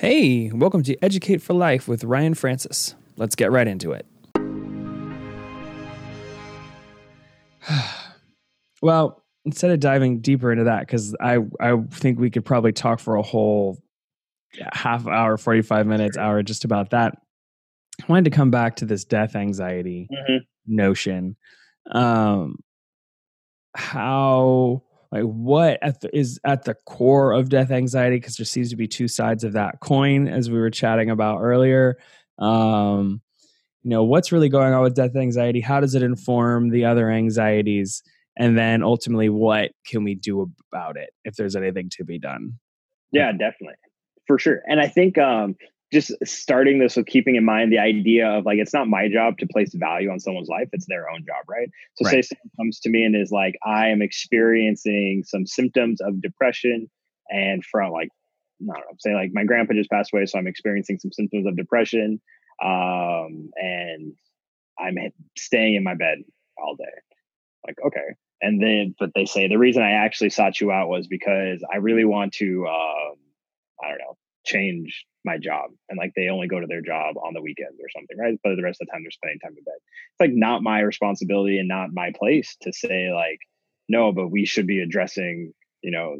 Hey, welcome to Educate for Life with Ryan Francis. Let's get right into it. well, instead of diving deeper into that, because I, I think we could probably talk for a whole half hour, 45 minutes, hour just about that. I wanted to come back to this death anxiety mm-hmm. notion. Um, how like what at the, is at the core of death anxiety? Because there seems to be two sides of that coin as we were chatting about earlier. Um you know what's really going on with death anxiety? How does it inform the other anxieties? And then ultimately what can we do about it if there's anything to be done? Yeah definitely. For sure. And i think um just starting this with keeping in mind the idea of like it's not my job to place value on someone's life it's their own job right so right. say someone comes to me and is like i am experiencing some symptoms of depression and from like I don't know, say like my grandpa just passed away, so I'm experiencing some symptoms of depression, um, and I'm staying in my bed all day. Like, okay, and then but they say the reason I actually sought you out was because I really want to, um, I don't know, change my job and like they only go to their job on the weekends or something right? But the rest of the time they're spending time in bed. It's like not my responsibility and not my place to say like no but we should be addressing you know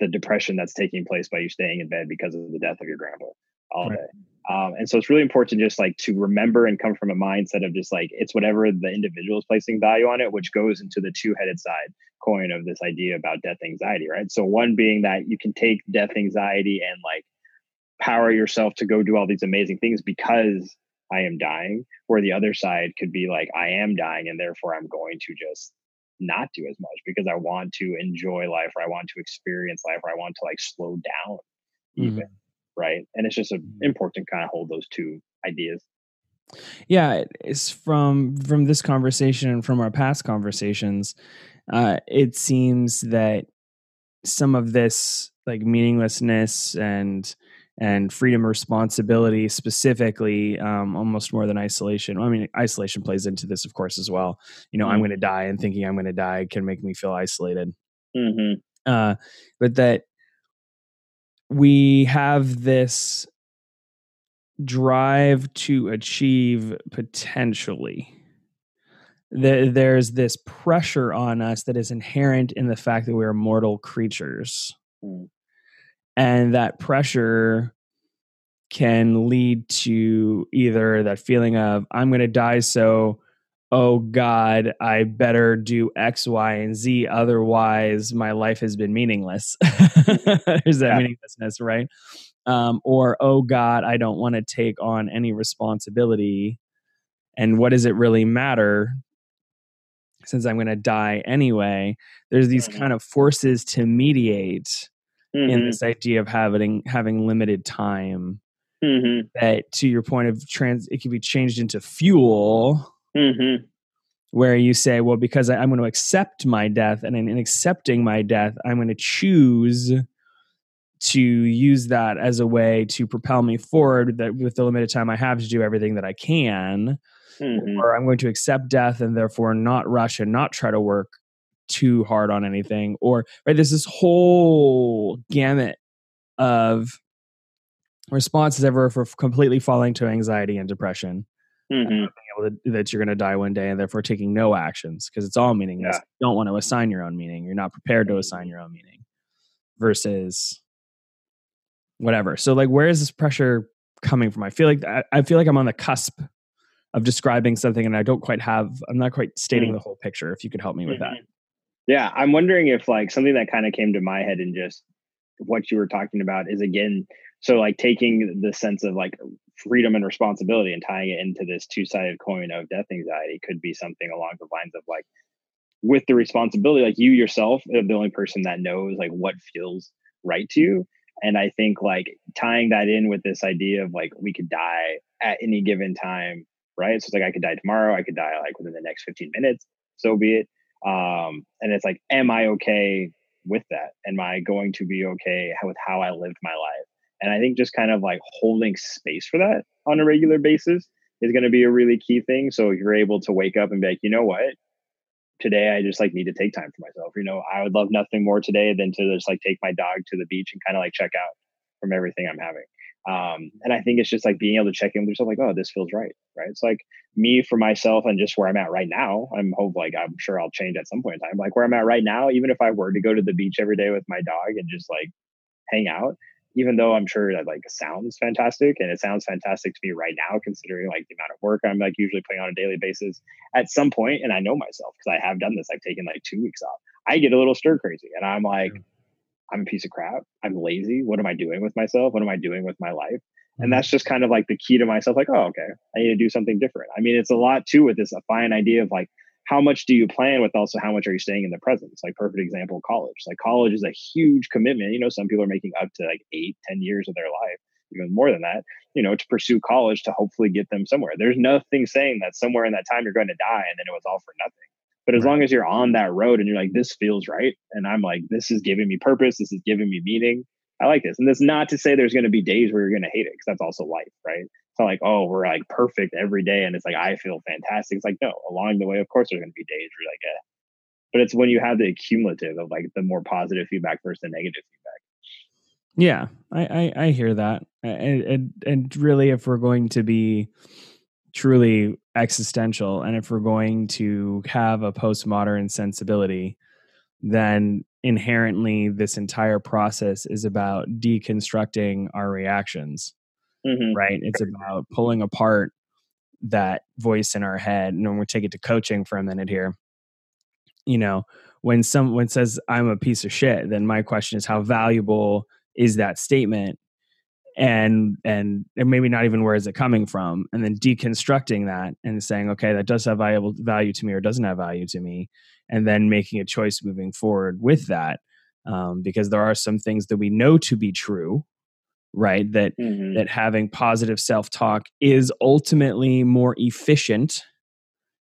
the depression that's taking place by you staying in bed because of the death of your grandpa all right. day. Um, and so it's really important just like to remember and come from a mindset of just like it's whatever the individual is placing value on it which goes into the two-headed side coin of this idea about death anxiety right? So one being that you can take death anxiety and like power yourself to go do all these amazing things because I am dying, where the other side could be like, I am dying, and therefore I'm going to just not do as much because I want to enjoy life or I want to experience life or I want to like slow down even. Mm-hmm. Right. And it's just a, mm-hmm. important to kind of hold those two ideas. Yeah, it's from from this conversation and from our past conversations, uh, it seems that some of this like meaninglessness and and freedom responsibility specifically um, almost more than isolation. I mean isolation plays into this of course as well. You know mm-hmm. i'm going to die and thinking i'm going to die can make me feel isolated. Mm-hmm. uh, but that we have this drive to achieve potentially. There's this pressure on us that is inherent in the fact that we're mortal creatures. Mm and that pressure can lead to either that feeling of i'm going to die so oh god i better do x y and z otherwise my life has been meaningless there's that yeah. meaninglessness right um, or oh god i don't want to take on any responsibility and what does it really matter since i'm going to die anyway there's these mm-hmm. kind of forces to mediate mm-hmm. in this idea of having having limited time. Mm-hmm. That to your point of trans, it can be changed into fuel. Mm-hmm. Where you say, well, because I, am going to accept my death, and in, in accepting my death, I'm going to choose to use that as a way to propel me forward that with the limited time I have to do everything that I can. Mm-hmm. Or I'm going to accept death and therefore not rush and not try to work too hard on anything or right there's this whole gamut of responses ever for completely falling to anxiety and depression mm-hmm. to, that you're going to die one day and therefore taking no actions because it's all meaningless yeah. you don't want to assign your own meaning you're not prepared to assign your own meaning versus whatever so like where is this pressure coming from i feel like I, I feel like i'm on the cusp of describing something and i don't quite have i'm not quite stating mm-hmm. the whole picture if you could help me with mm-hmm. that yeah, I'm wondering if like something that kind of came to my head and just what you were talking about is again, so like taking the sense of like freedom and responsibility and tying it into this two-sided coin of death anxiety could be something along the lines of like with the responsibility, like you yourself are the only person that knows like what feels right to you. And I think like tying that in with this idea of like we could die at any given time, right? So it's like I could die tomorrow, I could die like within the next 15 minutes, so be it um, and it's like, am I okay with that? Am I going to be okay with how I lived my life? And I think just kind of like holding space for that on a regular basis is going to be a really key thing. So you're able to wake up and be like, you know what? Today I just like need to take time for myself. You know, I would love nothing more today than to just like take my dog to the beach and kind of like check out from everything I'm having. Um, and I think it's just like being able to check in with yourself, like, oh, this feels right, right? It's like me for myself and just where I'm at right now. I'm hope like I'm sure I'll change at some point in time. Like where I'm at right now, even if I were to go to the beach every day with my dog and just like hang out, even though I'm sure that like sounds fantastic and it sounds fantastic to me right now, considering like the amount of work I'm like usually putting on a daily basis. At some point, and I know myself because I have done this. I've taken like two weeks off. I get a little stir crazy, and I'm like, I'm a piece of crap. I'm lazy. What am I doing with myself? What am I doing with my life? And mm-hmm. that's just kind of like the key to myself. Like, oh, okay, I need to do something different. I mean, it's a lot too with this a fine idea of like how much do you plan with also how much are you staying in the present it's like perfect example college like college is a huge commitment you know some people are making up to like eight ten years of their life even more than that you know to pursue college to hopefully get them somewhere there's nothing saying that somewhere in that time you're going to die and then it was all for nothing but as right. long as you're on that road and you're like this feels right and i'm like this is giving me purpose this is giving me meaning i like this and that's not to say there's going to be days where you're going to hate it because that's also life right it's not like, oh, we're like perfect every day and it's like I feel fantastic. It's like, no, along the way, of course, there's gonna be days where like, eh. But it's when you have the cumulative of like the more positive feedback versus the negative feedback. Yeah, I I, I hear that, and, and and really, if we're going to be truly existential, and if we're going to have a postmodern sensibility, then inherently this entire process is about deconstructing our reactions mm-hmm. right? It's about pulling apart that voice in our head. And when we take it to coaching for a minute here, you know, when someone says I'm a piece of shit, then my question is how valuable is that statement? And and and maybe not even where is it coming from, and then deconstructing that and saying, okay, that does have valuable value to me or doesn't have value to me, and then making a choice moving forward with that, um, because there are some things that we know to be true, right that mm-hmm. that having positive self-talk is ultimately more efficient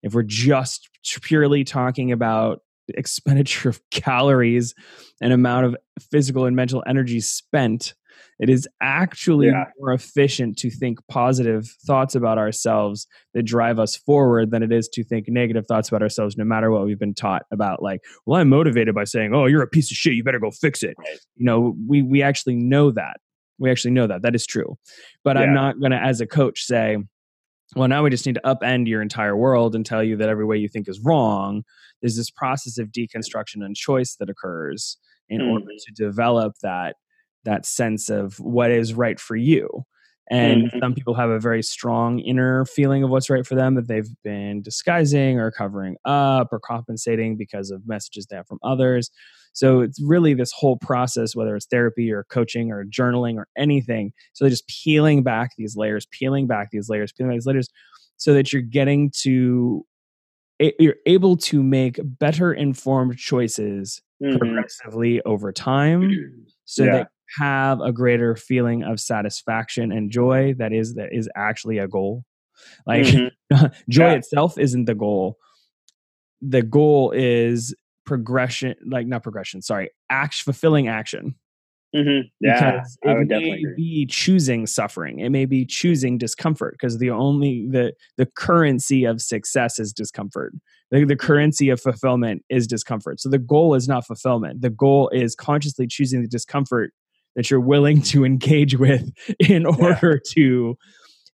if we're just purely talking about expenditure of calories and amount of physical and mental energy spent it is actually yeah. more efficient to think positive thoughts about ourselves that drive us forward than it is to think negative thoughts about ourselves no matter what we've been taught about like well i'm motivated by saying oh you're a piece of shit you better go fix it right. you know we we actually know that we actually know that. That is true. But yeah. I'm not going to, as a coach, say, well, now we just need to upend your entire world and tell you that every way you think is wrong. There's this process of deconstruction and choice that occurs in mm. order to develop that that sense of what is right for you. And mm-hmm. some people have a very strong inner feeling of what's right for them that they've been disguising or covering up or compensating because of messages they have from others. So it's really this whole process, whether it's therapy or coaching or journaling or anything. So they're just peeling back these layers, peeling back these layers, peeling back these layers, so that you're getting to you're able to make better informed choices mm-hmm. progressively over time so yeah. that have a greater feeling of satisfaction and joy that is that is actually a goal like mm-hmm. joy yeah. itself isn't the goal the goal is progression, like not progression, sorry, act fulfilling action. Mm-hmm. Yeah, because it may be choosing suffering. It may be choosing discomfort because the only the the currency of success is discomfort. The, the currency of fulfillment is discomfort. So the goal is not fulfillment. The goal is consciously choosing the discomfort that you're willing to engage with in order yeah. to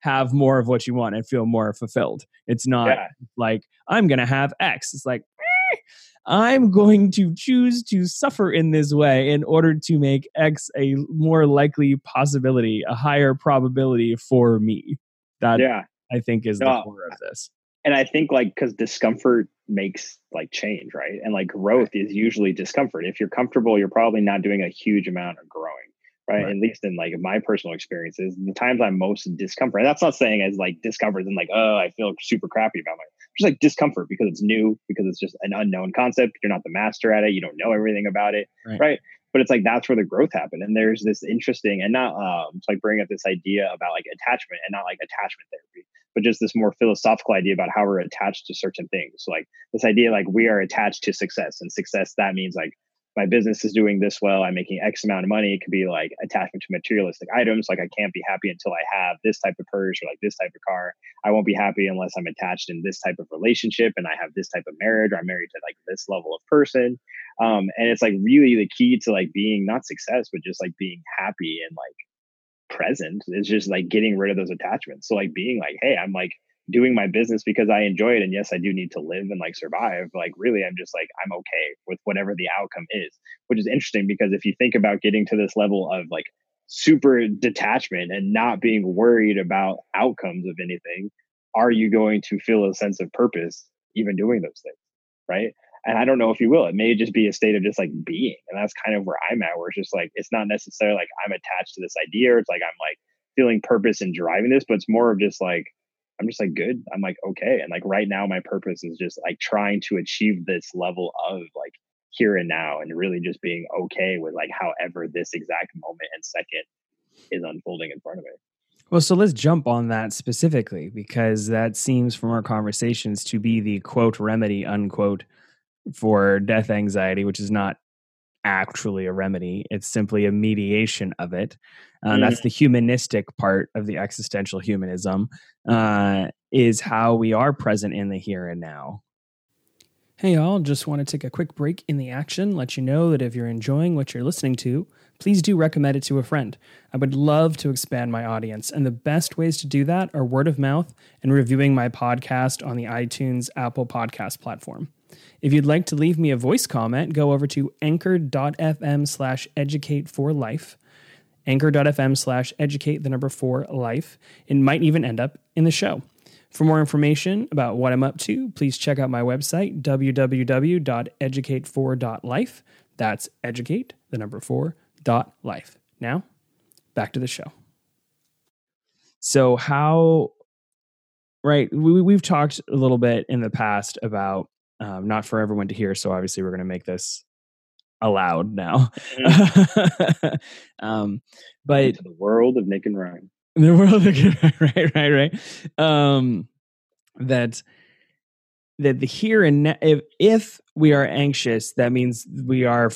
have more of what you want and feel more fulfilled. It's not yeah. like I'm going to have X. It's like eh, I'm going to choose to suffer in this way in order to make X a more likely possibility, a higher probability for me. That yeah. I think is the core of this. And I think like because discomfort makes like change, right? And like growth is usually discomfort. If you're comfortable, you're probably not doing a huge amount of growing. Right? right? At least in like my personal experiences, the times I'm most discomfort. And that's not saying as like discomfort and like, oh, I feel super crappy about my just like discomfort because it's new, because it's just an unknown concept. You're not the master at it. You don't know everything about it. Right. right? But it's like that's where the growth happened. And there's this interesting and not um it's like bring up this idea about like attachment and not like attachment therapy, but just this more philosophical idea about how we're attached to certain things. So like this idea like we are attached to success and success that means like my business is doing this well i'm making x amount of money it could be like attachment to materialistic items like i can't be happy until i have this type of purse or like this type of car i won't be happy unless i'm attached in this type of relationship and i have this type of marriage or i'm married to like this level of person um, and it's like really the key to like being not success but just like being happy and like present. It's just like getting rid of those attachments. So like being like, hey, I'm like doing my business because I enjoy it. And yes, I do need to live and like survive. Like really, I'm just like, I'm okay with whatever the outcome is, which is interesting because if you think about getting to this level of like super detachment and not being worried about outcomes of anything, are you going to feel a sense of purpose even doing those things? Right. And I don't know if you will. It may just be a state of just like being. And that's kind of where I'm at, where it's just like, it's not necessarily like I'm attached to this idea. It's like I'm like feeling purpose in driving this, but it's more of just like, I'm just like good. I'm like okay. And like right now, my purpose is just like trying to achieve this level of like here and now, and really just being okay with like however this exact moment and second is unfolding in front of me. Well, so let's jump on that specifically because that seems from our conversations to be the quote remedy unquote for death anxiety, which is not actually a remedy. It's simply a mediation of it. Uh, mm. That's the humanistic part of the existential humanism, uh, is how we are present in the here and now. Hey, y'all, just want to take a quick break in the action, let you know that if you're enjoying what you're listening to, please do recommend it to a friend. I would love to expand my audience, and the best ways to do that are word of mouth and reviewing my podcast on the iTunes Apple Podcast platform. If you'd like to leave me a voice comment, go over to anchor.fm slash educate for life. Anchor.fm slash educate the number four life. It might even end up in the show. For more information about what I'm up to, please check out my website, www.educate4.life. That's educate, the number four, dot life. Now, back to the show. So, how, right, we, we've talked a little bit in the past about um, not for everyone to hear. So obviously, we're going to make this allowed now. Mm-hmm. um, but Into the world of Nick and Ryan, the world of right, right, right. Um, that that the here and now, if if we are anxious, that means we are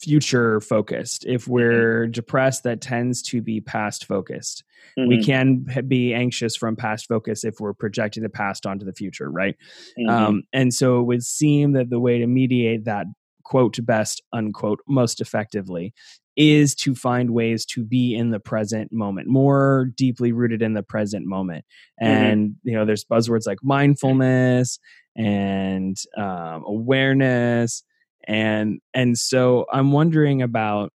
future focused. If mm-hmm. we're mm-hmm. depressed, that tends to be past focused. Mm-hmm. We can be anxious from past focus if we're projecting the past onto the future, right? Mm-hmm. Um, and so it would seem that the way to mediate that quote best unquote most effectively is to find ways to be in the present moment more deeply rooted in the present moment mm-hmm. and you know there's buzzwords like mindfulness and um, awareness and and so i'm wondering about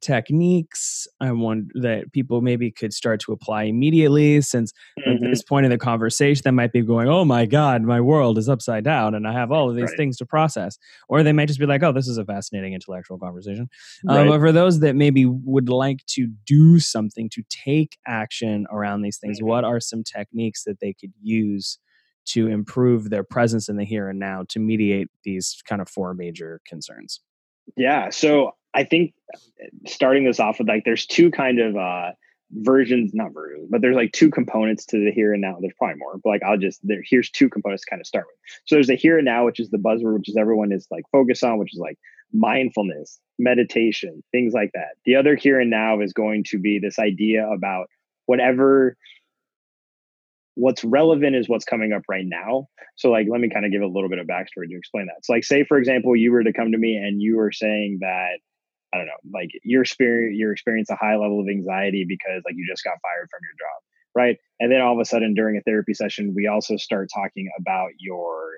techniques i want that people maybe could start to apply immediately since mm-hmm. at this point in the conversation they might be going oh my god my world is upside down and i have all of these right. things to process or they might just be like oh this is a fascinating intellectual conversation um, right. um, but for those that maybe would like to do something to take action around these things mm-hmm. what are some techniques that they could use to improve their presence in the here and now to mediate these kind of four major concerns? Yeah. So I think starting this off with like there's two kind of uh versions, not versions, but there's like two components to the here and now. There's probably more, but like I'll just there here's two components to kind of start with. So there's the here and now, which is the buzzword, which is everyone is like focused on, which is like mindfulness, meditation, things like that. The other here and now is going to be this idea about whatever what's relevant is what's coming up right now. So, like, let me kind of give a little bit of backstory to explain that. So, like, say for example, you were to come to me and you were saying that I don't know, like you're experience you're experiencing a high level of anxiety because like you just got fired from your job, right? And then all of a sudden during a therapy session, we also start talking about your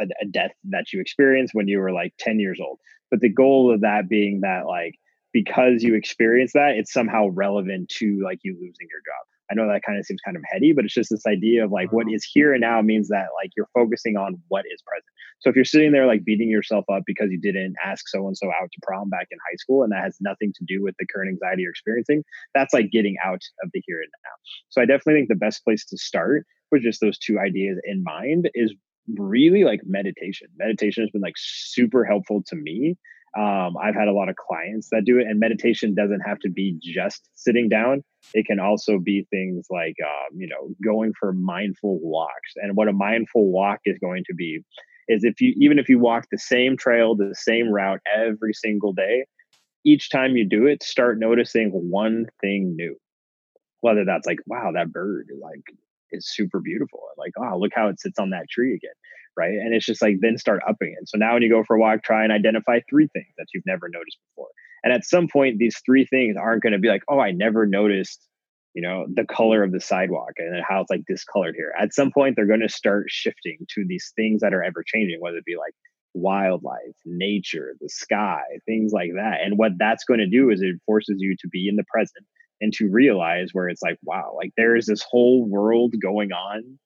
uh, a, a death that you experienced when you were like 10 years old. But the goal of that being that like because you experienced that, it's somehow relevant to like you losing your job. I know that kind of seems kind of heady, but it's just this idea of like what uh-huh. here and now means that like you're focusing on what is present. So if you're sitting there like beating yourself up because you didn't ask so and so out to prom back in high school and that has nothing to do with the current anxiety you're experiencing, that's like getting out of the here and now. So I definitely think the best place to start with just those two ideas in mind is really like meditation. Meditation has been like super helpful to me um, I've had a lot of clients that do it, and meditation doesn't have to be just sitting down. It can also be things like, um, you know, going for mindful walks. And what a mindful walk is going to be is if you, even if you walk the same trail, the same route every single day, each time you do it, start noticing one thing new. Whether that's like, wow, that bird like is super beautiful. Like, oh, look how it sits on that tree again right? And it's just like then start upping it. So now when you go for a walk, try and identify three things that you've never noticed before. And at some point, these three things aren't going to be like, oh, I never noticed, you know, the color of the sidewalk and how it's like discolored here. At some point, they're going to start shifting to these things that are ever changing, whether it be like wildlife, nature, the sky, things like that. And what that's going to do is it forces you to be in the present and to realize where it's like, wow, like there is this whole world going on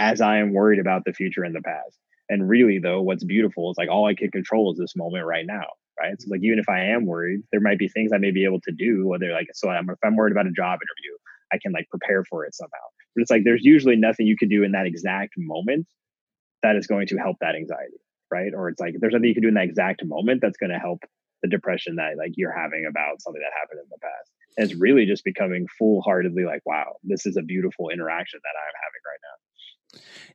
as I am worried about the future and the past. And really, though, what's beautiful is like all I can control is this moment right now. Right. So, like, even if I am worried, there might be things I may be able to do, whether like, so I'm, if I'm worried about a job interview, I can like prepare for it somehow. But it's like there's usually nothing you can do in that exact moment that is going to help that anxiety. Right. Or it's like there's nothing you can do in that exact moment that's going to help the depression that like you're having about something that happened in the past. And it's really just becoming full heartedly like, wow, this is a beautiful interaction that I'm having right now.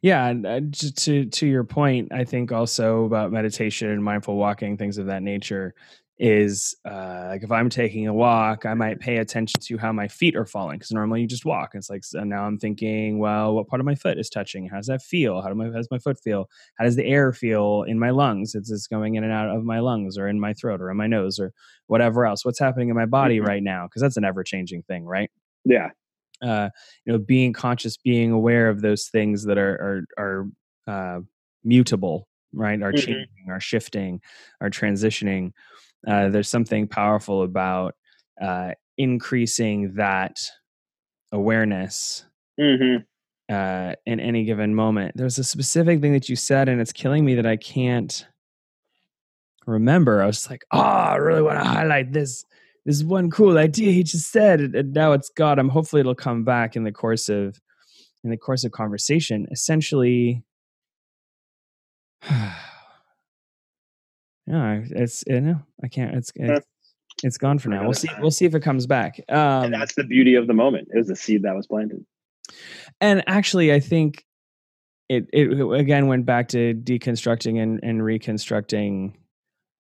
Yeah, and uh, to to your point, I think also about meditation and mindful walking, things of that nature, is uh, like if I'm taking a walk, I might pay attention to how my feet are falling because normally you just walk. It's like so now I'm thinking, well, what part of my foot is touching? How does that feel? How do my how does my foot feel? How does the air feel in my lungs? Is this going in and out of my lungs or in my throat or in my nose or whatever else? What's happening in my body mm-hmm. right now? Because that's an ever changing thing, right? Yeah uh, you know being conscious being aware of those things that are are are uh, mutable right? Are mm-hmm. changing are shifting are transitioning. Uh, there's something powerful about uh, increasing that awareness mm-hmm. uh, in any given moment. There's a specific thing that you said and it's killing me that i can't remember. I was like oh i really want to highlight this this one cool idea he just said and now it's gone. I'm hopefully it'll come back in the course of in the course of conversation. Essentially yeah it's you know i can't it's it's, it's gone for now. we'll see we'll see if it comes back. Um, and that's the beauty of the moment it was the seed that was planted. And actually i think it it again went back to deconstructing and, and reconstructing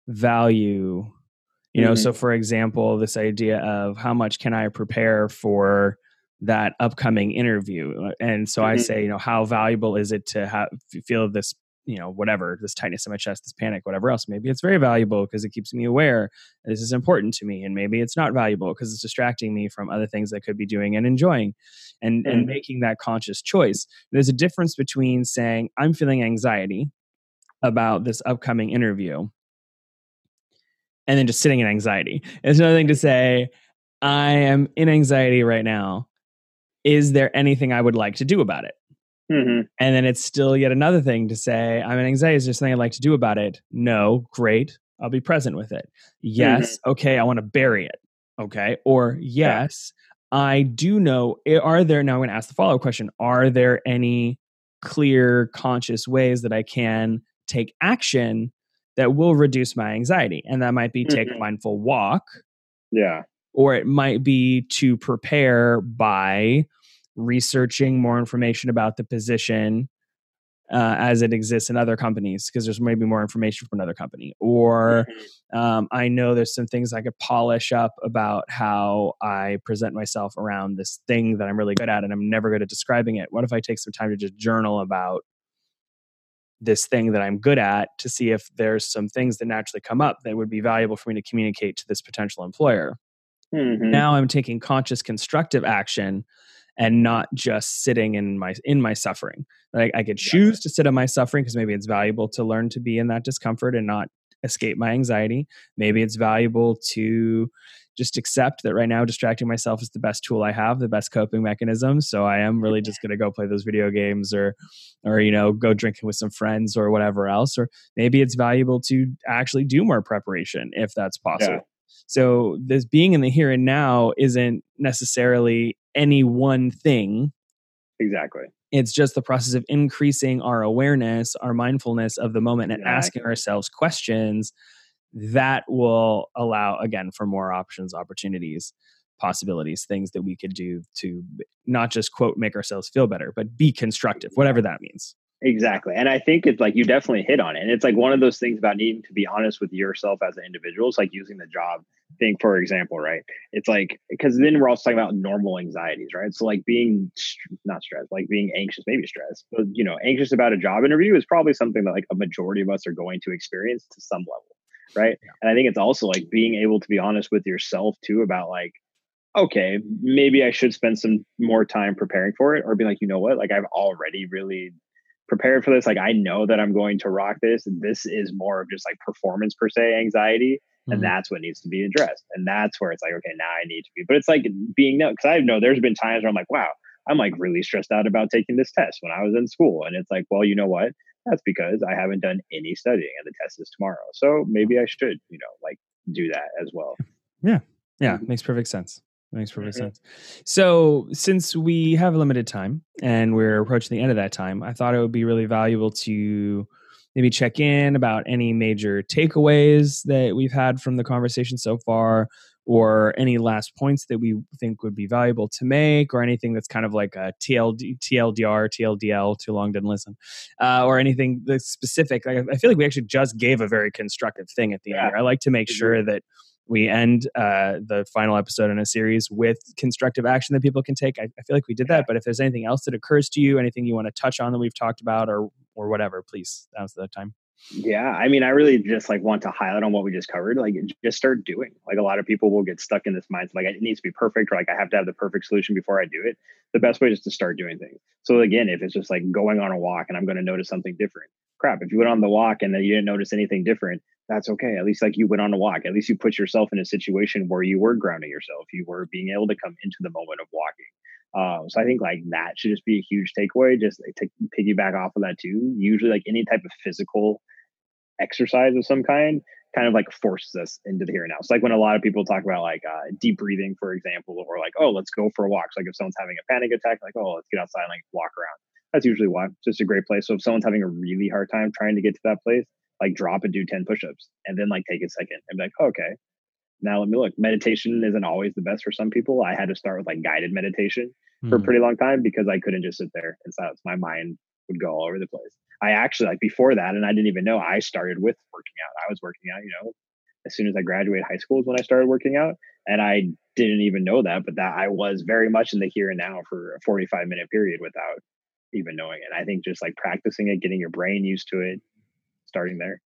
value you know mm-hmm. so for example this idea of how much can i prepare for that upcoming interview and so mm-hmm. i say you know how valuable is it to have feel this you know whatever this tightness in my chest this panic whatever else maybe it's very valuable because it keeps me aware this is important to me and maybe it's not valuable because it's distracting me from other things i could be doing and enjoying and mm-hmm. and making that conscious choice there's a difference between saying i'm feeling anxiety about this upcoming interview and then just sitting in anxiety. It's another thing to say, I am in anxiety right now. Is there anything I would like to do about it? Mm-hmm. And then it's still yet another thing to say, I'm in anxiety. Is there something I'd like to do about it? No, great. I'll be present with it. Yes, mm-hmm. okay, I want to bury it. Okay. Or yes, yeah. I do know. Are there, now I'm going to ask the follow up question Are there any clear, conscious ways that I can take action that will reduce my anxiety. And that might be take mm-hmm. a mindful walk. Yeah. Or it might be to prepare by researching more information about the position uh, as it exists in other companies because there's maybe more information from another company or mm-hmm. um, i know there's some things i could polish up about how i present myself around this thing that i'm really good at and i'm never good at describing it what if i take some time to just journal about this thing that I'm good at to see if there's some things that naturally come up that would be valuable for me to communicate to this potential employer. Mm-hmm. Now I'm taking conscious constructive action and not just sitting in my in my suffering. Like I could choose yeah. to sit in my suffering because maybe it's valuable to learn to be in that discomfort and not escape my anxiety. Maybe it's valuable to just accept that right now distracting myself is the best tool I have, the best coping mechanism. So I am really just going to go play those video games or or you know, go drinking with some friends or whatever else or maybe it's valuable to actually do more preparation if that's possible. Yeah. So this being in the here and now isn't necessarily any one thing. Exactly. It's just the process of increasing our awareness, our mindfulness of the moment and exactly. asking ourselves questions that will allow again for more options opportunities possibilities things that we could do to not just quote make ourselves feel better but be constructive whatever that means. Exactly and i think it's like you definitely hit on it and it's like one of those things about needing to be honest with yourself as an individual it's like using the job thing for example right? It's like because then we're also talking about normal anxieties right? So like being not stressed like being anxious maybe stressed but you know anxious about a job interview is probably something that like a majority of us are going to experience to some level right? And i think it's also like being able to be honest with yourself too about like okay maybe i should spend some more time preparing for it or be like you know what? Like i've already really prepared for this. Like i know that i'm going to rock this this is more of just like performance per se anxiety and mm-hmm. that's what needs to be addressed. And that's where it's like okay now i need to be but it's like being no because i know there's been times where i'm like wow i'm like really stressed out about taking this test when i was in school and it's like well you know what that's because i haven't done any studying and the test is tomorrow so maybe i should you know like do that as well yeah yeah mm-hmm. makes perfect sense makes perfect mm-hmm. sense so since we have limited time and we're approaching the end of that time i thought it would be really valuable to maybe check in about any major takeaways that we've had from the conversation so far or any last points that we think would be valuable to make or anything that's kind of like a TLD, TLDR, TLDL, too long didn't listen, uh, or anything that's specific. I, I, feel like we actually just gave a very constructive thing at the yeah. end. I like to make sure that we end uh, the final episode in a series with constructive action that people can take. I, I feel like we did that, but if there's anything else that occurs to you, anything you want to touch on that we've talked about or or whatever, please, now's the time. Yeah, I mean, I really just like want to highlight on what we just covered. Like, just start doing. Like, a lot of people will get stuck in this mindset, like it needs to be perfect, or like I have to have the perfect solution before I do it. The best way is to start doing things. So again, if it's just like going on a walk and I'm going to notice something different, crap. If you went on the walk and then you didn't notice anything different, that's okay. At least like you went on a walk. At least you put yourself in a situation where you were grounding yourself. You were being able to come into the moment of walking. Um, so I think like that should just be a huge takeaway. Just like, to piggyback off of that too. Usually, like any type of physical exercise of some kind, kind of like forces us into the here and now. It's like when a lot of people talk about like uh, deep breathing, for example, or like oh let's go for a walk. So like if someone's having a panic attack, like oh let's get outside and like walk around. That's usually why. It's just a great place. So if someone's having a really hard time trying to get to that place, like drop and do 10 push-ups and then like take a second and be like, oh, okay, now let me look. Meditation isn't always the best for some people. I had to start with like guided meditation mm. for a hmm. pretty long time because I couldn't just sit there and silence. My mind would go all over the place. I actually like before that, and I didn't even know I started with working out. I was working out, you know, as soon as I graduated high school is when I started working out. And I didn't even know that, but that I was very much in the here and now for a 45 minute period without even knowing it. I think just like practicing it, getting your brain used to it, starting there.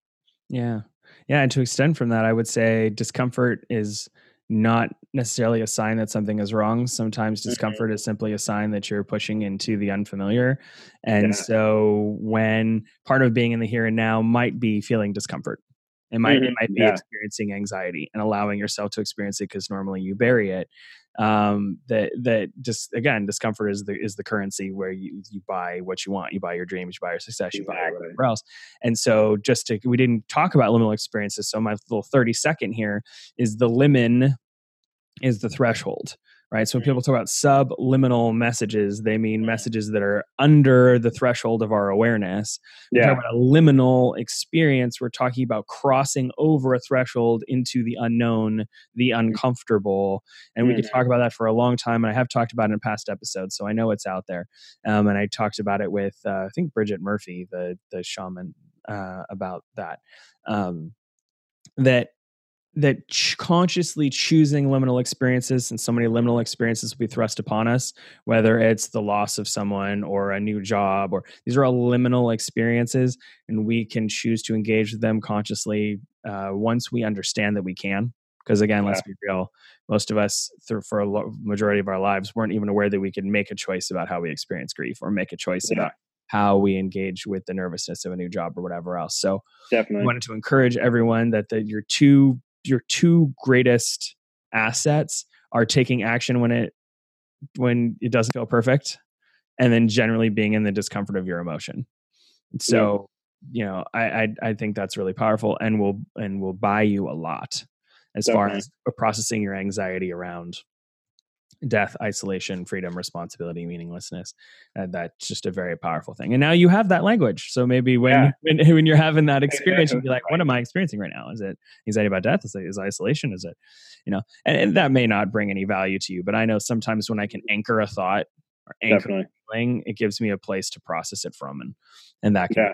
Yeah. Yeah. And to extend from that, I would say discomfort is not necessarily a sign that something is wrong. Sometimes mm-hmm. discomfort mm-hmm. is simply a sign that you're pushing into the unfamiliar. And yeah. so when part of being in the here and now might be feeling discomfort. It might mm-hmm. it might be yeah. experiencing anxiety and allowing yourself to experience it because normally you bury it um, that that just again discomfort is the is the currency where you you buy what you want you buy your dreams you buy your success you exactly. buy whatever else and so just to we didn't talk about liminal experiences so my little 30 second here is the limen is the threshold right? So when people talk about subliminal messages, they mean messages that are under the threshold of our awareness. Yeah. about a liminal experience, we're talking about crossing over a threshold into the unknown, the mm. uncomfortable. And we could talk about that for a long time. And I have talked about it in past episodes, so I know it's out there. Um, and I talked about it with, uh, I think, Bridget Murphy, the, the shaman, uh, about that. Um, that that ch- consciously choosing liminal experiences and so many liminal experiences will be thrust upon us whether it's the loss of someone or a new job or these are all liminal experiences and we can choose to engage with them consciously uh, once we understand that we can because again yeah. let's be real most of us through, for a lo- majority of our lives weren't even aware that we could make a choice about how we experience grief or make a choice yeah. about how we engage with the nervousness of a new job or whatever else so definitely I wanted to encourage everyone that the, your two your two greatest assets are taking action when it when it doesn't feel perfect and then generally being in the discomfort of your emotion so yeah. you know I, I, I think that's really powerful and will and will buy you a lot as Definitely. far as processing your anxiety around death, isolation, freedom, responsibility, meaninglessness. Uh, that's just a very powerful thing. And now you have that language. So maybe when yeah. when, when, you're having that experience, you'll be like, "What am I experiencing right now? Is it anxiety about death? Is it is isolation? Is it, you know?" And, and, that may not bring any value to you, but I know sometimes when I can anchor a thought or anchor feeling, it gives me a place to process it from, and and that can. Yeah.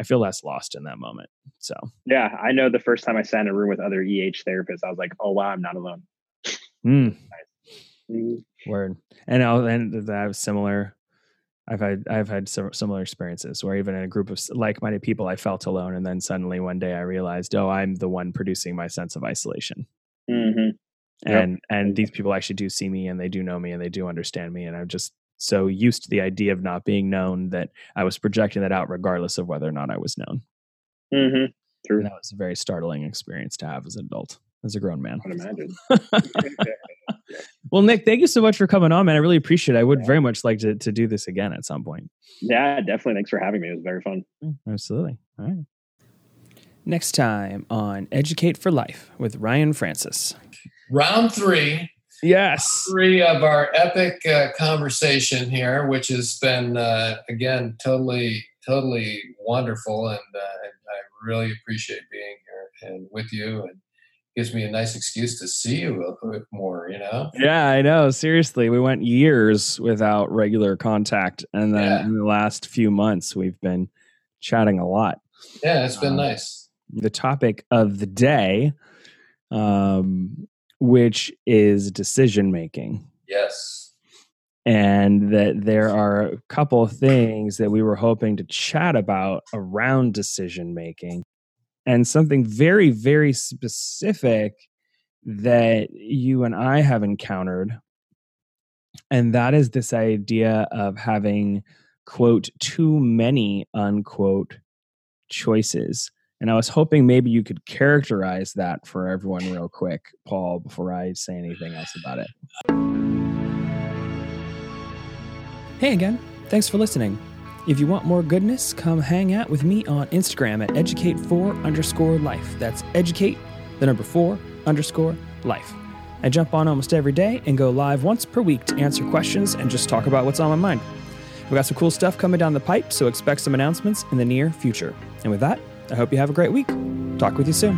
I feel less lost in that moment. So yeah, I know the first time I sat in a room with other EH therapists, I was like, "Oh wow, I'm not alone." Mm. Word. And I'll, and that was similar. I've had I've had some similar experiences where even in a group of like-minded people, I felt alone, and then suddenly one day I realized, oh, I'm the one producing my sense of isolation. Mm-hmm. And yep. and these people actually do see me, and they do know me, and they do understand me, and I'm just so used to the idea of not being known that I was projecting that out, regardless of whether or not I was known. Mm-hmm. True. And that was a very startling experience to have as an adult, as a grown man. I can imagine. well, Nick, thank you so much for coming on, man. I really appreciate it. I would yeah. very much like to, to do this again at some point. Yeah, definitely. Thanks for having me. It was very fun. Absolutely. All right. Next time on Educate for Life with Ryan Francis. Round three. Yes. Three of our epic uh, conversation here, which has been, uh, again, totally, totally wonderful. And uh, I really appreciate being here and with you. And gives me a nice excuse to see you a bit more, you know? Yeah, I know. Seriously, we went years without regular contact. And then yeah. in the last few months, we've been chatting a lot. Yeah, it's been um, nice. The topic of the day, um, which is decision making. Yes. And that there are a couple of things that we were hoping to chat about around decision making and something very, very specific that you and I have encountered. And that is this idea of having, quote, too many, unquote, choices. And I was hoping maybe you could characterize that for everyone real quick, Paul, before I say anything else about it. Hey again. Thanks for listening. If you want more goodness, come hang out with me on Instagram at educate4 underscore life. That's educate, the number four underscore life. I jump on almost every day and go live once per week to answer questions and just talk about what's on my mind. We've got some cool stuff coming down the pipe, so expect some announcements in the near future. And with that, I hope you have a great week. Talk with you soon.